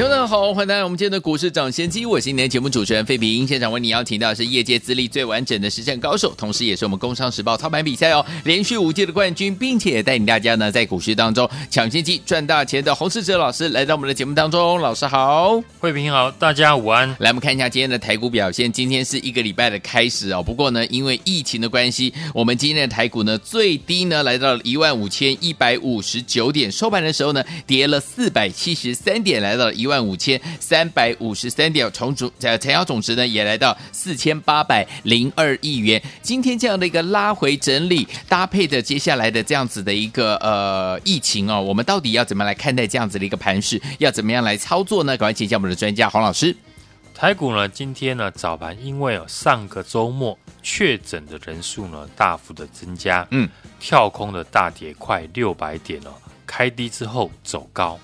听众好，欢迎来到我们今天的股市涨先机。我是今天的节目主持人费平。现场为你邀请到的是业界资历最完整的实战高手，同时也是我们工商时报操盘比赛哦连续五届的冠军，并且带领大家呢在股市当中抢先机赚大钱的洪世哲老师来到我们的节目当中。老师好，费平好，大家午安。来，我们看一下今天的台股表现。今天是一个礼拜的开始哦，不过呢，因为疫情的关系，我们今天的台股呢最低呢来到了一万五千一百五十九点，收盘的时候呢跌了四百七十三点，来到了一万五千三百五十三点，重组呃成交总值呢也来到四千八百零二亿元。今天这样的一个拉回整理，搭配着接下来的这样子的一个呃疫情哦，我们到底要怎么来看待这样子的一个盘势？要怎么样来操作呢？赶快请教我们的专家黄老师。台股呢，今天呢早盘因为上个周末确诊的人数呢大幅的增加，嗯，跳空的大跌快六百点哦，开低之后走高，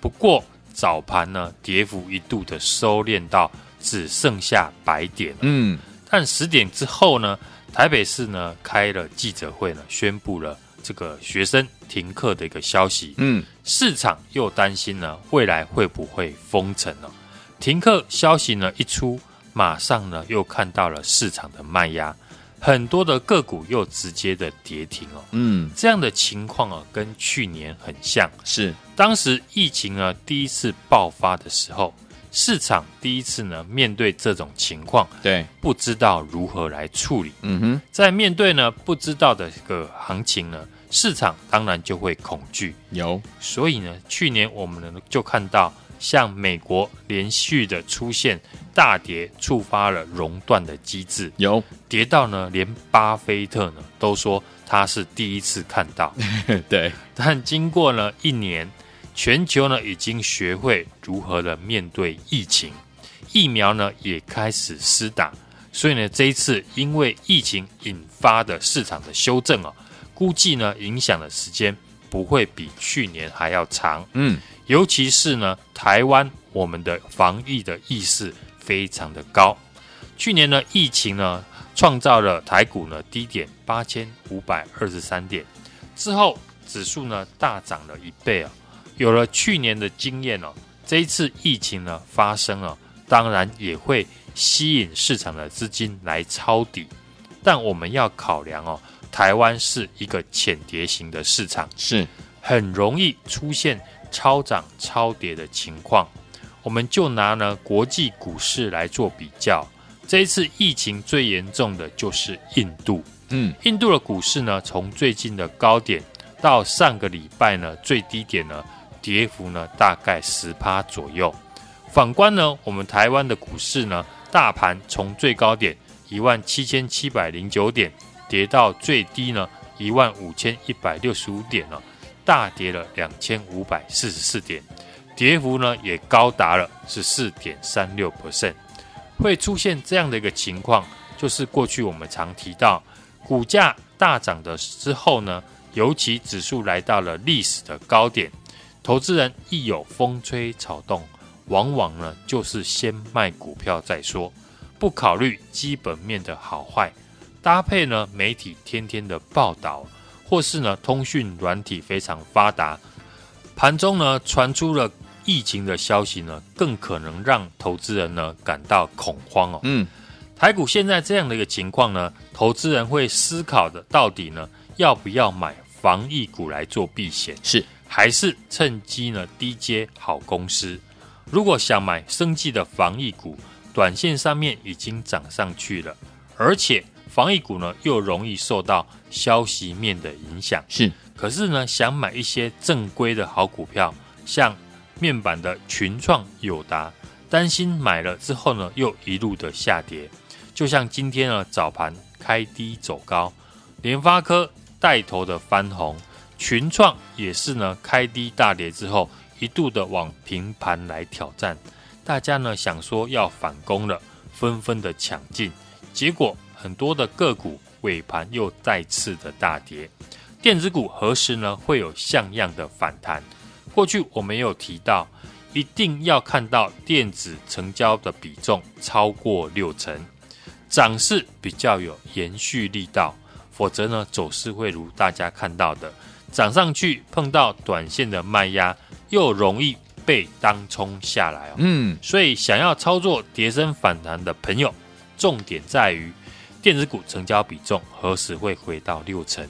不过。早盘呢，跌幅一度的收敛到只剩下百点。嗯，但十点之后呢，台北市呢开了记者会呢，宣布了这个学生停课的一个消息。嗯，市场又担心呢，未来会不会封城呢？停课消息呢一出，马上呢又看到了市场的卖压。很多的个股又直接的跌停哦，嗯，这样的情况啊，跟去年很像，是。当时疫情呢第一次爆发的时候，市场第一次呢面对这种情况，对，不知道如何来处理，嗯哼，在面对呢不知道的这个行情呢，市场当然就会恐惧，有，所以呢，去年我们呢就看到。像美国连续的出现大跌，触发了熔断的机制，有跌到呢，连巴菲特呢都说他是第一次看到。对，但经过了一年，全球呢已经学会如何的面对疫情，疫苗呢也开始施打，所以呢这一次因为疫情引发的市场的修正啊，估计呢影响的时间不会比去年还要长。嗯。尤其是呢，台湾我们的防疫的意识非常的高。去年呢，疫情呢创造了台股呢低点八千五百二十三点，之后指数呢大涨了一倍啊。有了去年的经验哦，这一次疫情呢发生了，当然也会吸引市场的资金来抄底。但我们要考量哦，台湾是一个浅碟型的市场，是很容易出现。超涨超跌的情况，我们就拿呢国际股市来做比较。这一次疫情最严重的就是印度，嗯，印度的股市呢，从最近的高点到上个礼拜呢最低点呢，跌幅呢大概十趴左右。反观呢，我们台湾的股市呢，大盘从最高点一万七千七百零九点，跌到最低呢一万五千一百六十五点了。大跌了两千五百四十四点，跌幅呢也高达了十四点三六 percent。会出现这样的一个情况，就是过去我们常提到，股价大涨的之后呢，尤其指数来到了历史的高点，投资人一有风吹草动，往往呢就是先卖股票再说，不考虑基本面的好坏，搭配呢媒体天天的报道。或是呢，通讯软体非常发达，盘中呢传出了疫情的消息呢，更可能让投资人呢感到恐慌哦。嗯，台股现在这样的一个情况呢，投资人会思考的到底呢要不要买防疫股来做避险，是还是趁机呢低接好公司？如果想买生技的防疫股，短线上面已经涨上去了，而且。防疫股呢，又容易受到消息面的影响。是，可是呢，想买一些正规的好股票，像面板的群创、友达，担心买了之后呢，又一路的下跌。就像今天呢，早盘开低走高，联发科带头的翻红，群创也是呢，开低大跌之后，一度的往平盘来挑战。大家呢想说要反攻了，纷纷的抢进，结果。很多的个股尾盘又再次的大跌，电子股何时呢会有像样的反弹？过去我们也有提到，一定要看到电子成交的比重超过六成，涨势比较有延续力道，否则呢走势会如大家看到的，涨上去碰到短线的卖压，又容易被当冲下来哦。嗯，所以想要操作跌升反弹的朋友，重点在于电子股成交比重何时会回到六成？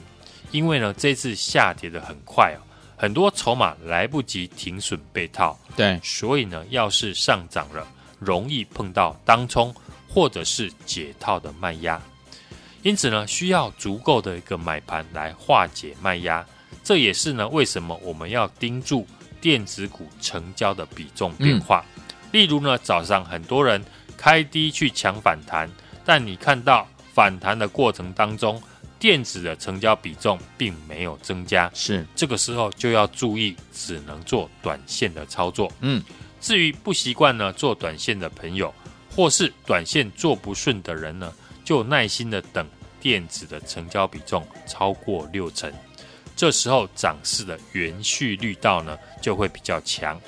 因为呢这次下跌的很快哦。很多筹码来不及停损被套，对，所以呢，要是上涨了，容易碰到当冲或者是解套的卖压，因此呢，需要足够的一个买盘来化解卖压。这也是呢，为什么我们要盯住电子股成交的比重变化。嗯、例如呢，早上很多人开低去抢反弹，但你看到反弹的过程当中。电子的成交比重并没有增加，是这个时候就要注意，只能做短线的操作。嗯，至于不习惯呢做短线的朋友，或是短线做不顺的人呢，就耐心的等电子的成交比重超过六成，这时候涨势的延续力道呢就会比较强，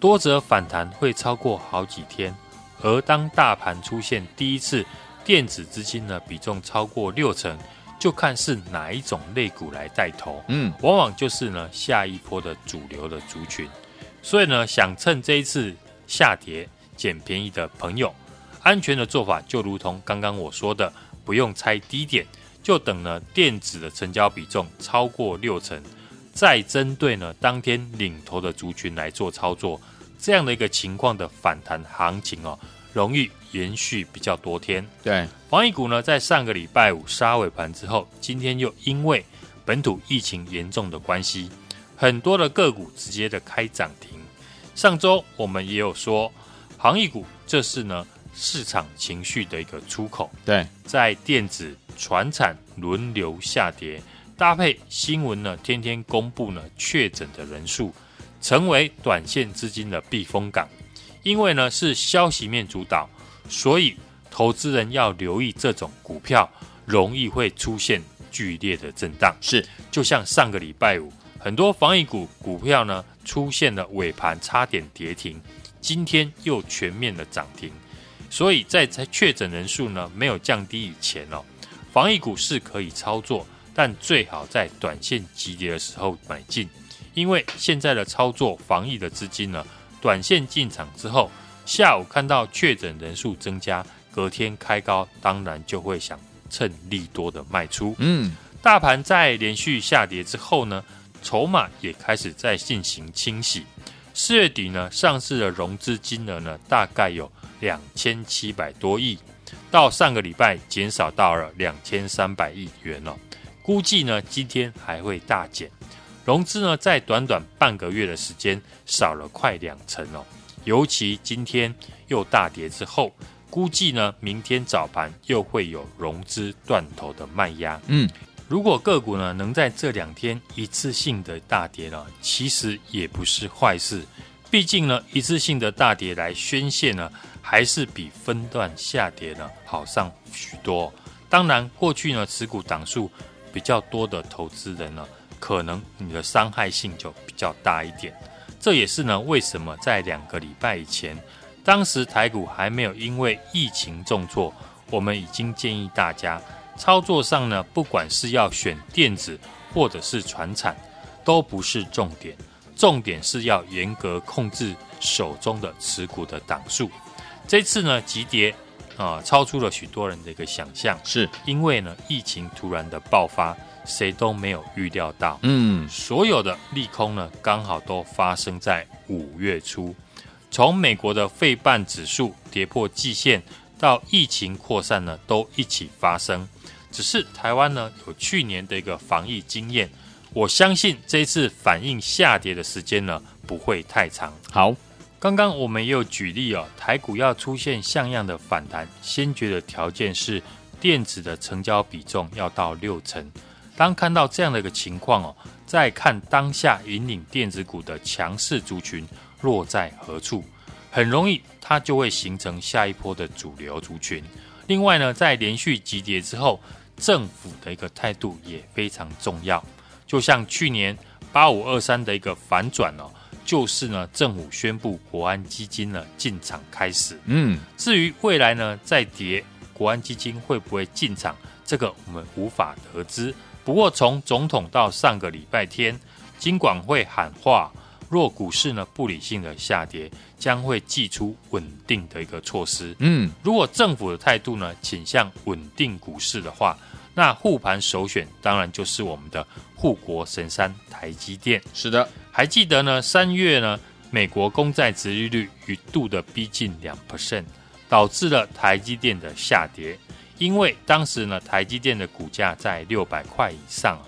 多则反弹会超过好几天。而当大盘出现第一次电子资金呢比重超过六成。就看是哪一种类股来带头，嗯，往往就是呢下一波的主流的族群，所以呢想趁这一次下跌捡便宜的朋友，安全的做法就如同刚刚我说的，不用猜低点，就等呢电子的成交比重超过六成，再针对呢当天领头的族群来做操作，这样的一个情况的反弹行情哦。容易延续比较多天。对，防疫股呢，在上个礼拜五杀尾盘之后，今天又因为本土疫情严重的关系，很多的个股直接的开涨停。上周我们也有说，防疫股这是呢市场情绪的一个出口。对，在电子、传产轮流下跌，搭配新闻呢，天天公布呢确诊的人数，成为短线资金的避风港。因为呢是消息面主导，所以投资人要留意这种股票容易会出现剧烈的震荡。是，就像上个礼拜五，很多防疫股股票呢出现了尾盘差点跌停，今天又全面的涨停。所以在在确诊人数呢没有降低以前哦，防疫股是可以操作，但最好在短线急跌的时候买进，因为现在的操作防疫的资金呢。短线进场之后，下午看到确诊人数增加，隔天开高，当然就会想趁利多的卖出。嗯，大盘在连续下跌之后呢，筹码也开始在进行清洗。四月底呢，上市的融资金额呢，大概有两千七百多亿，到上个礼拜减少到了两千三百亿元了。估计呢，今天还会大减。融资呢，在短短半个月的时间少了快两成哦。尤其今天又大跌之后，估计呢，明天早盘又会有融资断头的卖压。嗯，如果个股呢能在这两天一次性的大跌呢，其实也不是坏事。毕竟呢，一次性的大跌来宣泄呢，还是比分段下跌呢好上许多。当然，过去呢持股档数比较多的投资人呢。可能你的伤害性就比较大一点，这也是呢为什么在两个礼拜以前，当时台股还没有因为疫情重挫，我们已经建议大家操作上呢，不管是要选电子或者是传产，都不是重点，重点是要严格控制手中的持股的档数。这次呢急跌啊，超出了许多人的一个想象，是因为呢疫情突然的爆发。谁都没有预料到，嗯，所有的利空呢，刚好都发生在五月初。从美国的费半指数跌破季线，到疫情扩散呢，都一起发生。只是台湾呢，有去年的一个防疫经验，我相信这一次反应下跌的时间呢，不会太长。好，刚刚我们也有举例哦，台股要出现像样的反弹，先决的条件是电子的成交比重要到六成。当看到这样的一个情况哦，再看当下引领电子股的强势族群落在何处，很容易它就会形成下一波的主流族群。另外呢，在连续急跌之后，政府的一个态度也非常重要。就像去年八五二三的一个反转哦，就是呢，政府宣布国安基金呢进场开始。嗯，至于未来呢再跌，国安基金会不会进场，这个我们无法得知。不过从总统到上个礼拜天，金管会喊话，若股市呢不理性的下跌，将会祭出稳定的一个措施。嗯，如果政府的态度呢倾向稳定股市的话，那护盘首选当然就是我们的护国神山台积电。是的，还记得呢三月呢美国公债殖利率一度的逼近两 percent，导致了台积电的下跌。因为当时呢台积电的股价在六百块以上，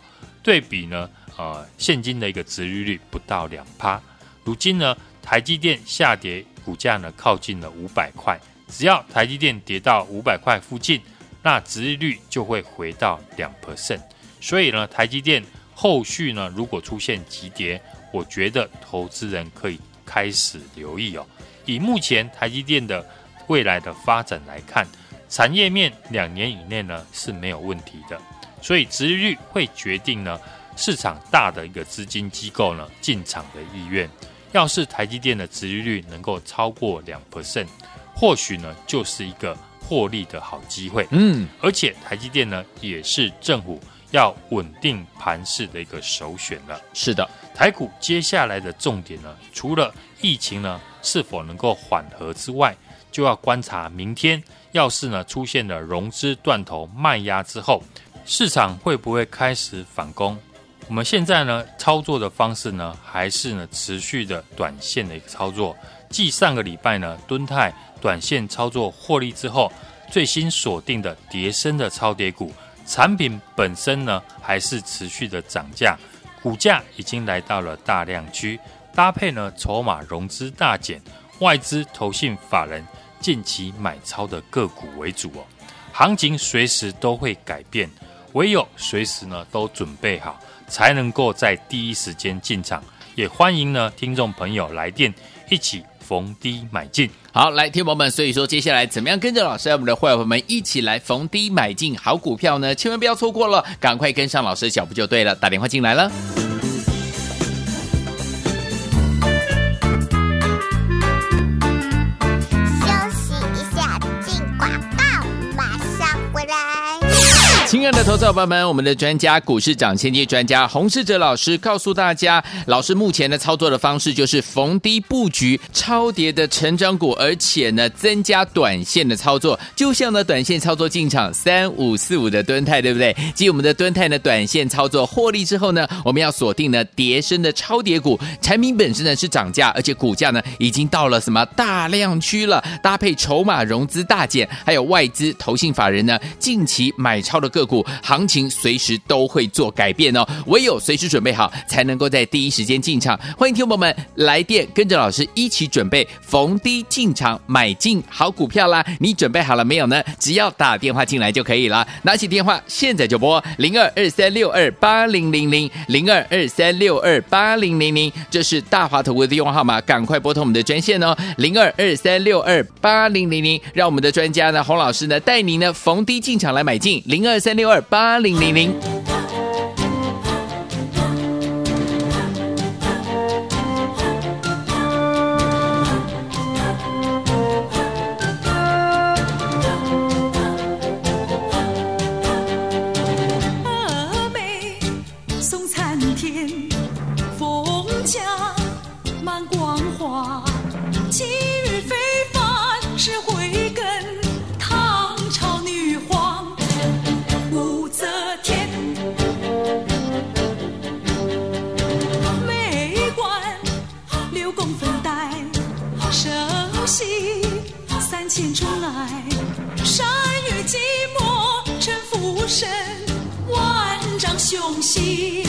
对比呢呃现金的一个殖利率不到两趴。如今呢台积电下跌，股价呢靠近了五百块，只要台积电跌到五百块附近。那殖利率就会回到两 percent，所以呢，台积电后续呢，如果出现急跌，我觉得投资人可以开始留意哦。以目前台积电的未来的发展来看，产业面两年以内呢是没有问题的，所以殖利率会决定呢市场大的一个资金机构呢进场的意愿。要是台积电的殖利率能够超过两 percent，或许呢就是一个。获利的好机会，嗯，而且台积电呢也是政府要稳定盘势的一个首选了。是的，台股接下来的重点呢，除了疫情呢是否能够缓和之外，就要观察明天要是呢出现了融资断头卖压之后，市场会不会开始反攻？我们现在呢操作的方式呢，还是呢持续的短线的一个操作。继上个礼拜呢，敦泰短线操作获利之后，最新锁定的跌升的超跌股，产品本身呢还是持续的涨价，股价已经来到了大量区，搭配呢筹码融资大减，外资投信法人近期买超的个股为主哦，行情随时都会改变，唯有随时呢都准备好，才能够在第一时间进场。也欢迎呢听众朋友来电一起。逢低买进，好，来，听友们，所以说接下来怎么样跟着老师，我们的会员们一起来逢低买进好股票呢？千万不要错过了，赶快跟上老师的脚步就对了。打电话进来了。爱的投资者朋友们，我们的专家股市涨先机专家洪世哲老师告诉大家，老师目前的操作的方式就是逢低布局超跌的成长股，而且呢增加短线的操作，就像呢短线操作进场三五四五的蹲态，对不对？继我们的蹲态呢短线操作获利之后呢，我们要锁定呢跌升的超跌股，产品本身呢是涨价，而且股价呢已经到了什么大量区了，搭配筹码融资大减，还有外资投信法人呢近期买超的。个股行情随时都会做改变哦，唯有随时准备好，才能够在第一时间进场。欢迎听众朋友们来电，跟着老师一起准备逢低进场买进好股票啦！你准备好了没有呢？只要打电话进来就可以了，拿起电话现在就拨零二二三六二八零零零零二二三六二八零零零，这是大华投顾的电话号码，赶快拨通我们的专线哦，零二二三六二八零零零，让我们的专家呢，洪老师呢带您呢逢低进场来买进零二三。六六二八零零零。千重来山与寂寞沉浮无声万丈雄心。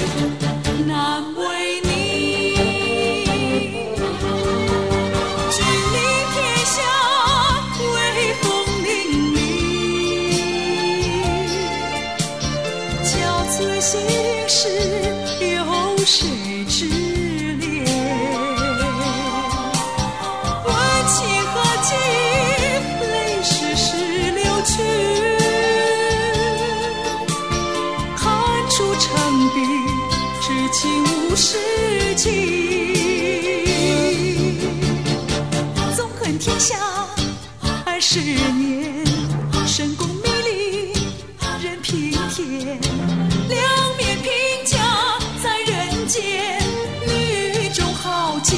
豪杰。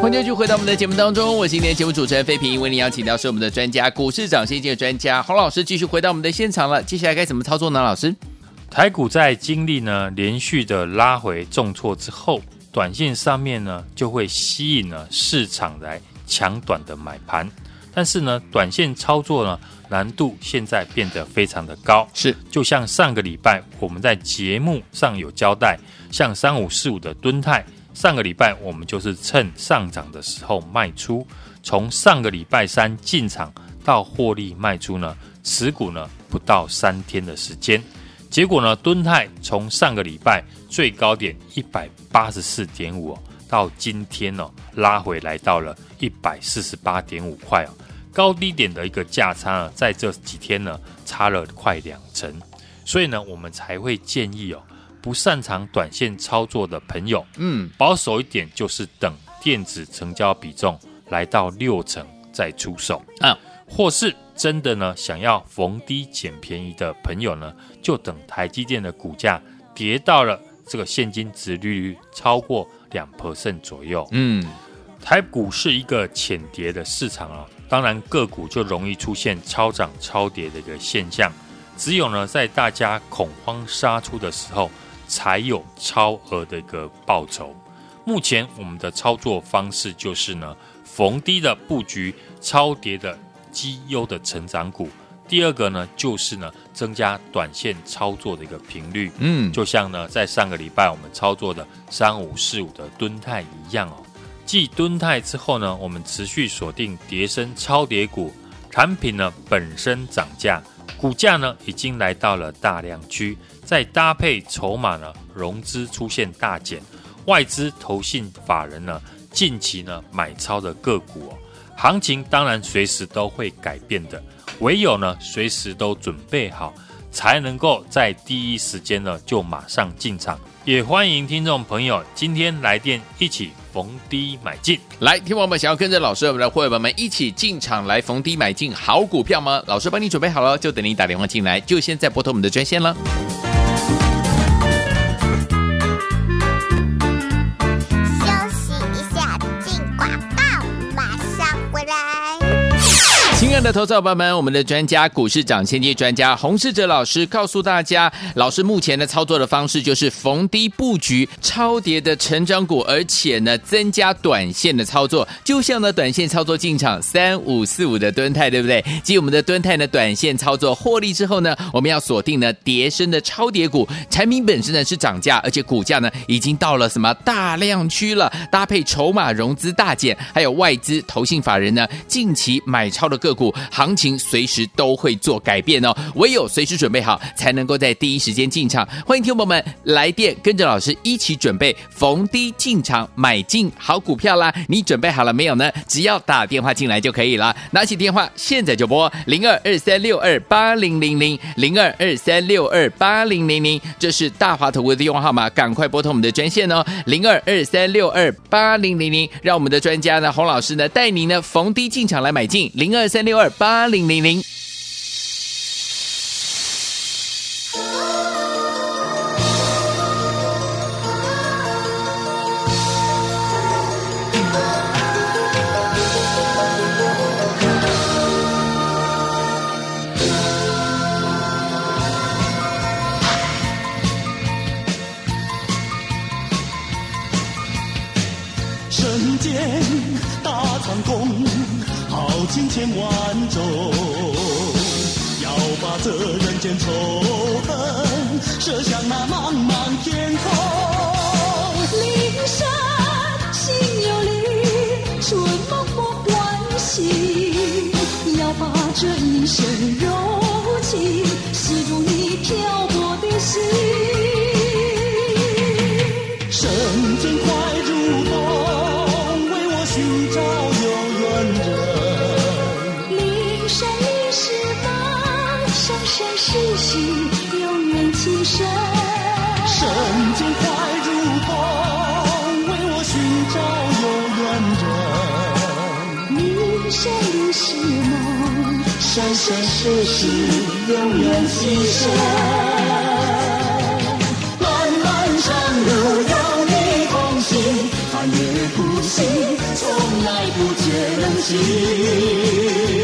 欢迎继续回到我们的节目当中，我是今天节目主持人费平，为您邀请到是我们的专家，股市涨先机的专家洪老师，继续回到我们的现场了。接下来该怎么操作呢？老师，台股在经历呢连续的拉回重挫之后，短线上面呢就会吸引了市场来抢短的买盘，但是呢，短线操作呢难度现在变得非常的高，是。就像上个礼拜我们在节目上有交代，像三五四五的吨泰。上个礼拜我们就是趁上涨的时候卖出，从上个礼拜三进场到获利卖出呢，持股呢不到三天的时间，结果呢，敦泰从上个礼拜最高点一百八十四点五到今天呢拉回来到了一百四十八点五块哦，高低点的一个价差呢，在这几天呢差了快两成，所以呢我们才会建议哦。不擅长短线操作的朋友，嗯，保守一点就是等电子成交比重来到六成再出手。啊，或是真的呢想要逢低捡便宜的朋友呢，就等台积电的股价跌到了这个现金值利率超过两 percent 左右，嗯，台股是一个浅跌的市场啊，当然个股就容易出现超涨超跌的一个现象，只有呢在大家恐慌杀出的时候。才有超额的一个报酬。目前我们的操作方式就是呢，逢低的布局超跌的绩优的成长股。第二个呢，就是呢，增加短线操作的一个频率。嗯，就像呢，在上个礼拜我们操作的三五四五的敦泰一样哦。继敦泰之后呢，我们持续锁定叠升超跌股，产品呢本身涨价，股价呢已经来到了大量区。再搭配筹码呢，融资出现大减，外资投信法人呢近期呢买超的个股哦，行情当然随时都会改变的，唯有呢随时都准备好，才能够在第一时间呢就马上进场。也欢迎听众朋友今天来电一起逢低买进。来，听我们想要跟着老师我们的会员们一起进场来逢低买进好股票吗？老师帮你准备好了，就等你打电话进来，就现在拨通我们的专线了。的投资伙伴们，我们的专家股市涨先机专家洪世哲老师告诉大家，老师目前的操作的方式就是逢低布局超跌的成长股，而且呢增加短线的操作，就像呢短线操作进场三五四五的蹲态，对不对？继我们的蹲态呢短线操作获利之后呢，我们要锁定呢跌升的超跌股，产品本身呢是涨价，而且股价呢已经到了什么大量区了，搭配筹码融资大减，还有外资投信法人呢近期买超的个股。行情随时都会做改变哦，唯有随时准备好，才能够在第一时间进场。欢迎听友们来电，跟着老师一起准备逢低进场买进好股票啦！你准备好了没有呢？只要打电话进来就可以了，拿起电话现在就拨零二二三六二八零零零零二二三六二八零零零，这是大华投顾的电话号码，赶快拨通我们的专线哦，零二二三六二八零零零，让我们的专家呢洪老师呢带您呢逢低进场来买进零二三六二八零零零。千万种，要把这人间仇恨射向那茫茫天空。林山心有灵，春梦莫欢喜，要把这一生柔情。系入你飘世世永远牺牲。漫漫长路有你同行，寒夜不息，从来不觉冷清。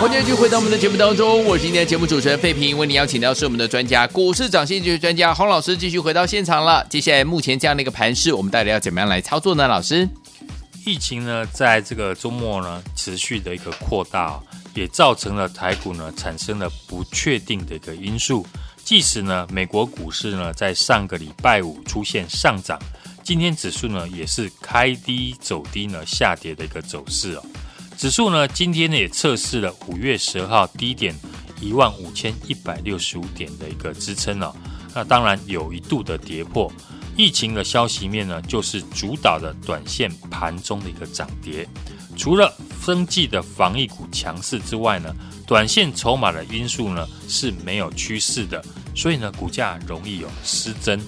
欢迎继续回到我们的节目当中，我是今天的节目主持人费平，为你邀请到是我们的专家，股市涨先机专家洪老师，继续回到现场了。接下来目前这样的一个盘势，我们到底要怎么样来操作呢？老师，疫情呢，在这个周末呢，持续的一个扩大，也造成了台股呢产生了不确定的一个因素。即使呢，美国股市呢在上个礼拜五出现上涨，今天指数呢也是开低走低呢下跌的一个走势哦。指数呢，今天呢也测试了五月十二号低点一万五千一百六十五点的一个支撑哦。那当然有一度的跌破。疫情的消息面呢，就是主导的短线盘中的一个涨跌。除了生技的防疫股强势之外呢，短线筹码的因素呢是没有趋势的，所以呢股价容易有失真。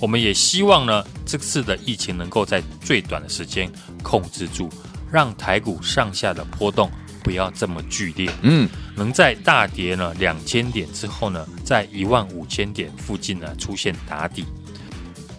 我们也希望呢这次的疫情能够在最短的时间控制住。让台股上下的波动不要这么剧烈，嗯，能在大跌呢两千点之后呢，在一万五千点附近呢出现打底。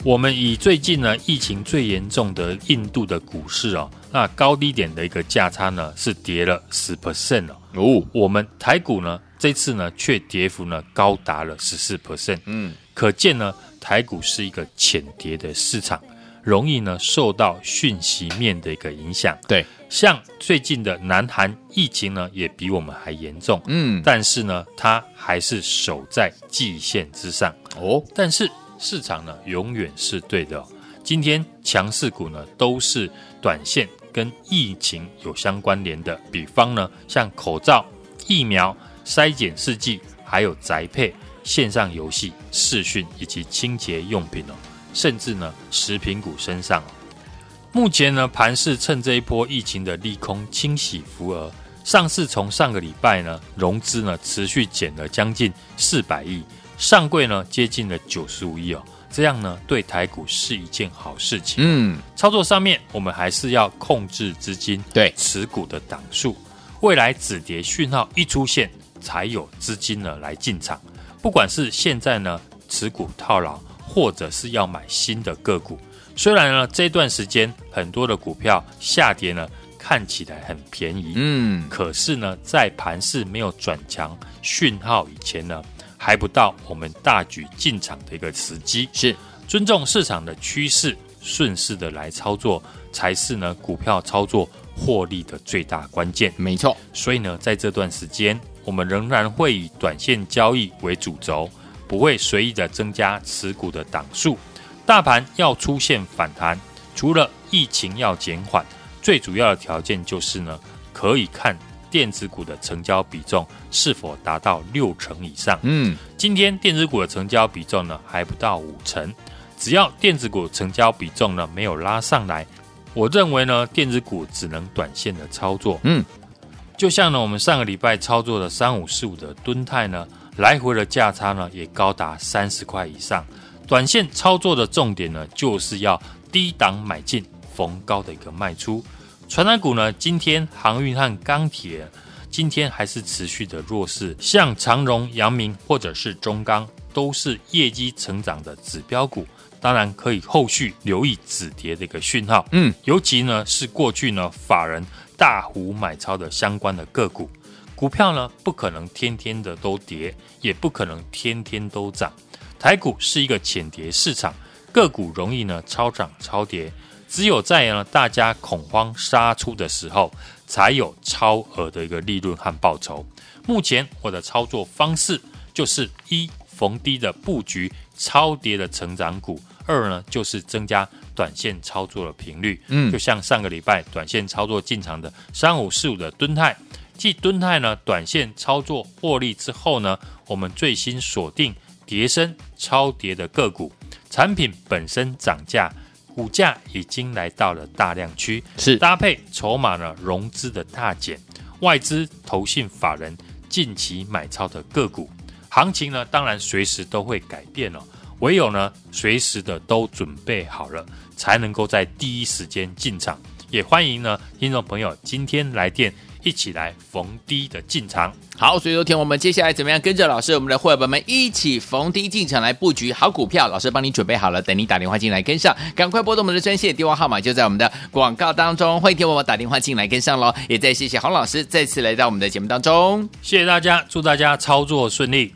我们以最近呢疫情最严重的印度的股市哦，那高低点的一个价差呢是跌了十 percent 哦，哦，我们台股呢这次呢却跌幅呢高达了十四 percent，嗯，可见呢台股是一个浅跌的市场。容易呢受到讯息面的一个影响，对，像最近的南韩疫情呢也比我们还严重，嗯，但是呢它还是守在季线之上。哦。但是市场呢永远是对的哦，今天强势股呢都是短线跟疫情有相关联的，比方呢像口罩、疫苗、筛检试剂，还有宅配、线上游戏、视讯以及清洁用品哦。甚至呢，食品股身上，目前呢，盘市趁这一波疫情的利空清洗浮额，上市从上个礼拜呢，融资呢持续减了将近四百亿，上柜呢接近了九十五亿哦，这样呢对台股是一件好事情。嗯，操作上面我们还是要控制资金对持股的档数，未来止跌讯号一出现，才有资金呢来进场，不管是现在呢持股套牢。或者是要买新的个股，虽然呢这段时间很多的股票下跌呢，看起来很便宜，嗯，可是呢在盘势没有转强讯号以前呢，还不到我们大举进场的一个时机。是尊重市场的趋势，顺势的来操作，才是呢股票操作获利的最大关键。没错，所以呢在这段时间，我们仍然会以短线交易为主轴。不会随意的增加持股的档数，大盘要出现反弹，除了疫情要减缓，最主要的条件就是呢，可以看电子股的成交比重是否达到六成以上。嗯，今天电子股的成交比重呢还不到五成，只要电子股成交比重呢没有拉上来，我认为呢电子股只能短线的操作。嗯，就像呢我们上个礼拜操作的三五四五的吨泰呢，来回的价差呢也高达三十块以上。短线操作的重点呢，就是要低档买进，逢高的一个卖出。传产股呢，今天航运和钢铁今天还是持续的弱势，像长荣、阳明或者是中钢，都是业绩成长的指标股，当然可以后续留意止跌的一个讯号。嗯，尤其呢是过去呢法人大幅买超的相关的个股，股票呢不可能天天的都跌，也不可能天天都涨。台股是一个浅跌市场，个股容易呢超涨超跌。只有在呢大家恐慌杀出的时候，才有超额的一个利润和报酬。目前我的操作方式就是一逢低的布局超跌的成长股，二呢就是增加短线操作的频率。嗯，就像上个礼拜短线操作进场的三五四五的敦泰，继敦泰呢短线操作获利之后呢，我们最新锁定跌升超跌的个股，产品本身涨价。股价已经来到了大量区，是搭配筹码呢融资的大减，外资投信法人近期买超的个股，行情呢当然随时都会改变了，唯有呢随时的都准备好了，才能够在第一时间进场。也欢迎呢听众朋友今天来电。一起来逢低的进场，好，所以说天我们接下来怎么样跟着老师，我们的伙伴们一起逢低进场来布局好股票，老师帮你准备好了，等你打电话进来跟上，赶快拨动我们的专线电话号码，就在我们的广告当中，欢迎听我们打电话进来跟上喽，也再谢谢洪老师再次来到我们的节目当中，谢谢大家，祝大家操作顺利。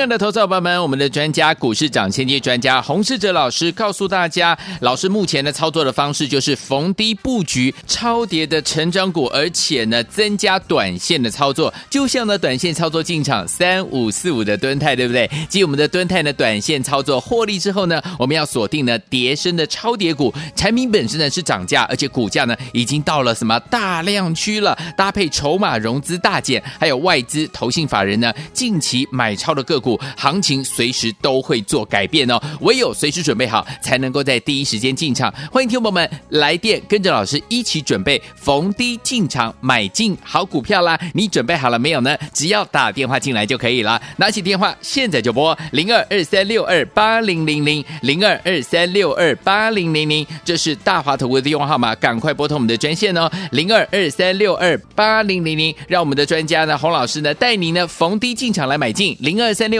爱的投资者朋友们，我们的专家股市涨先机专家洪世哲老师告诉大家，老师目前的操作的方式就是逢低布局超跌的成长股，而且呢增加短线的操作，就像呢短线操作进场三五四五的蹲态，对不对？继我们的蹲态呢短线操作获利之后呢，我们要锁定呢跌升的超跌股，产品本身呢是涨价，而且股价呢已经到了什么大量区了，搭配筹码融资大减，还有外资投信法人呢近期买超的。个股行情随时都会做改变哦，唯有随时准备好，才能够在第一时间进场。欢迎听友们来电，跟着老师一起准备逢低进场买进好股票啦！你准备好了没有呢？只要打电话进来就可以了，拿起电话现在就拨零二二三六二八零零零零二二三六二八零零零，这是大华投顾的电话号码，赶快拨通我们的专线哦，零二二三六二八零零零，让我们的专家呢洪老师呢带您呢逢低进场来买进零二。三六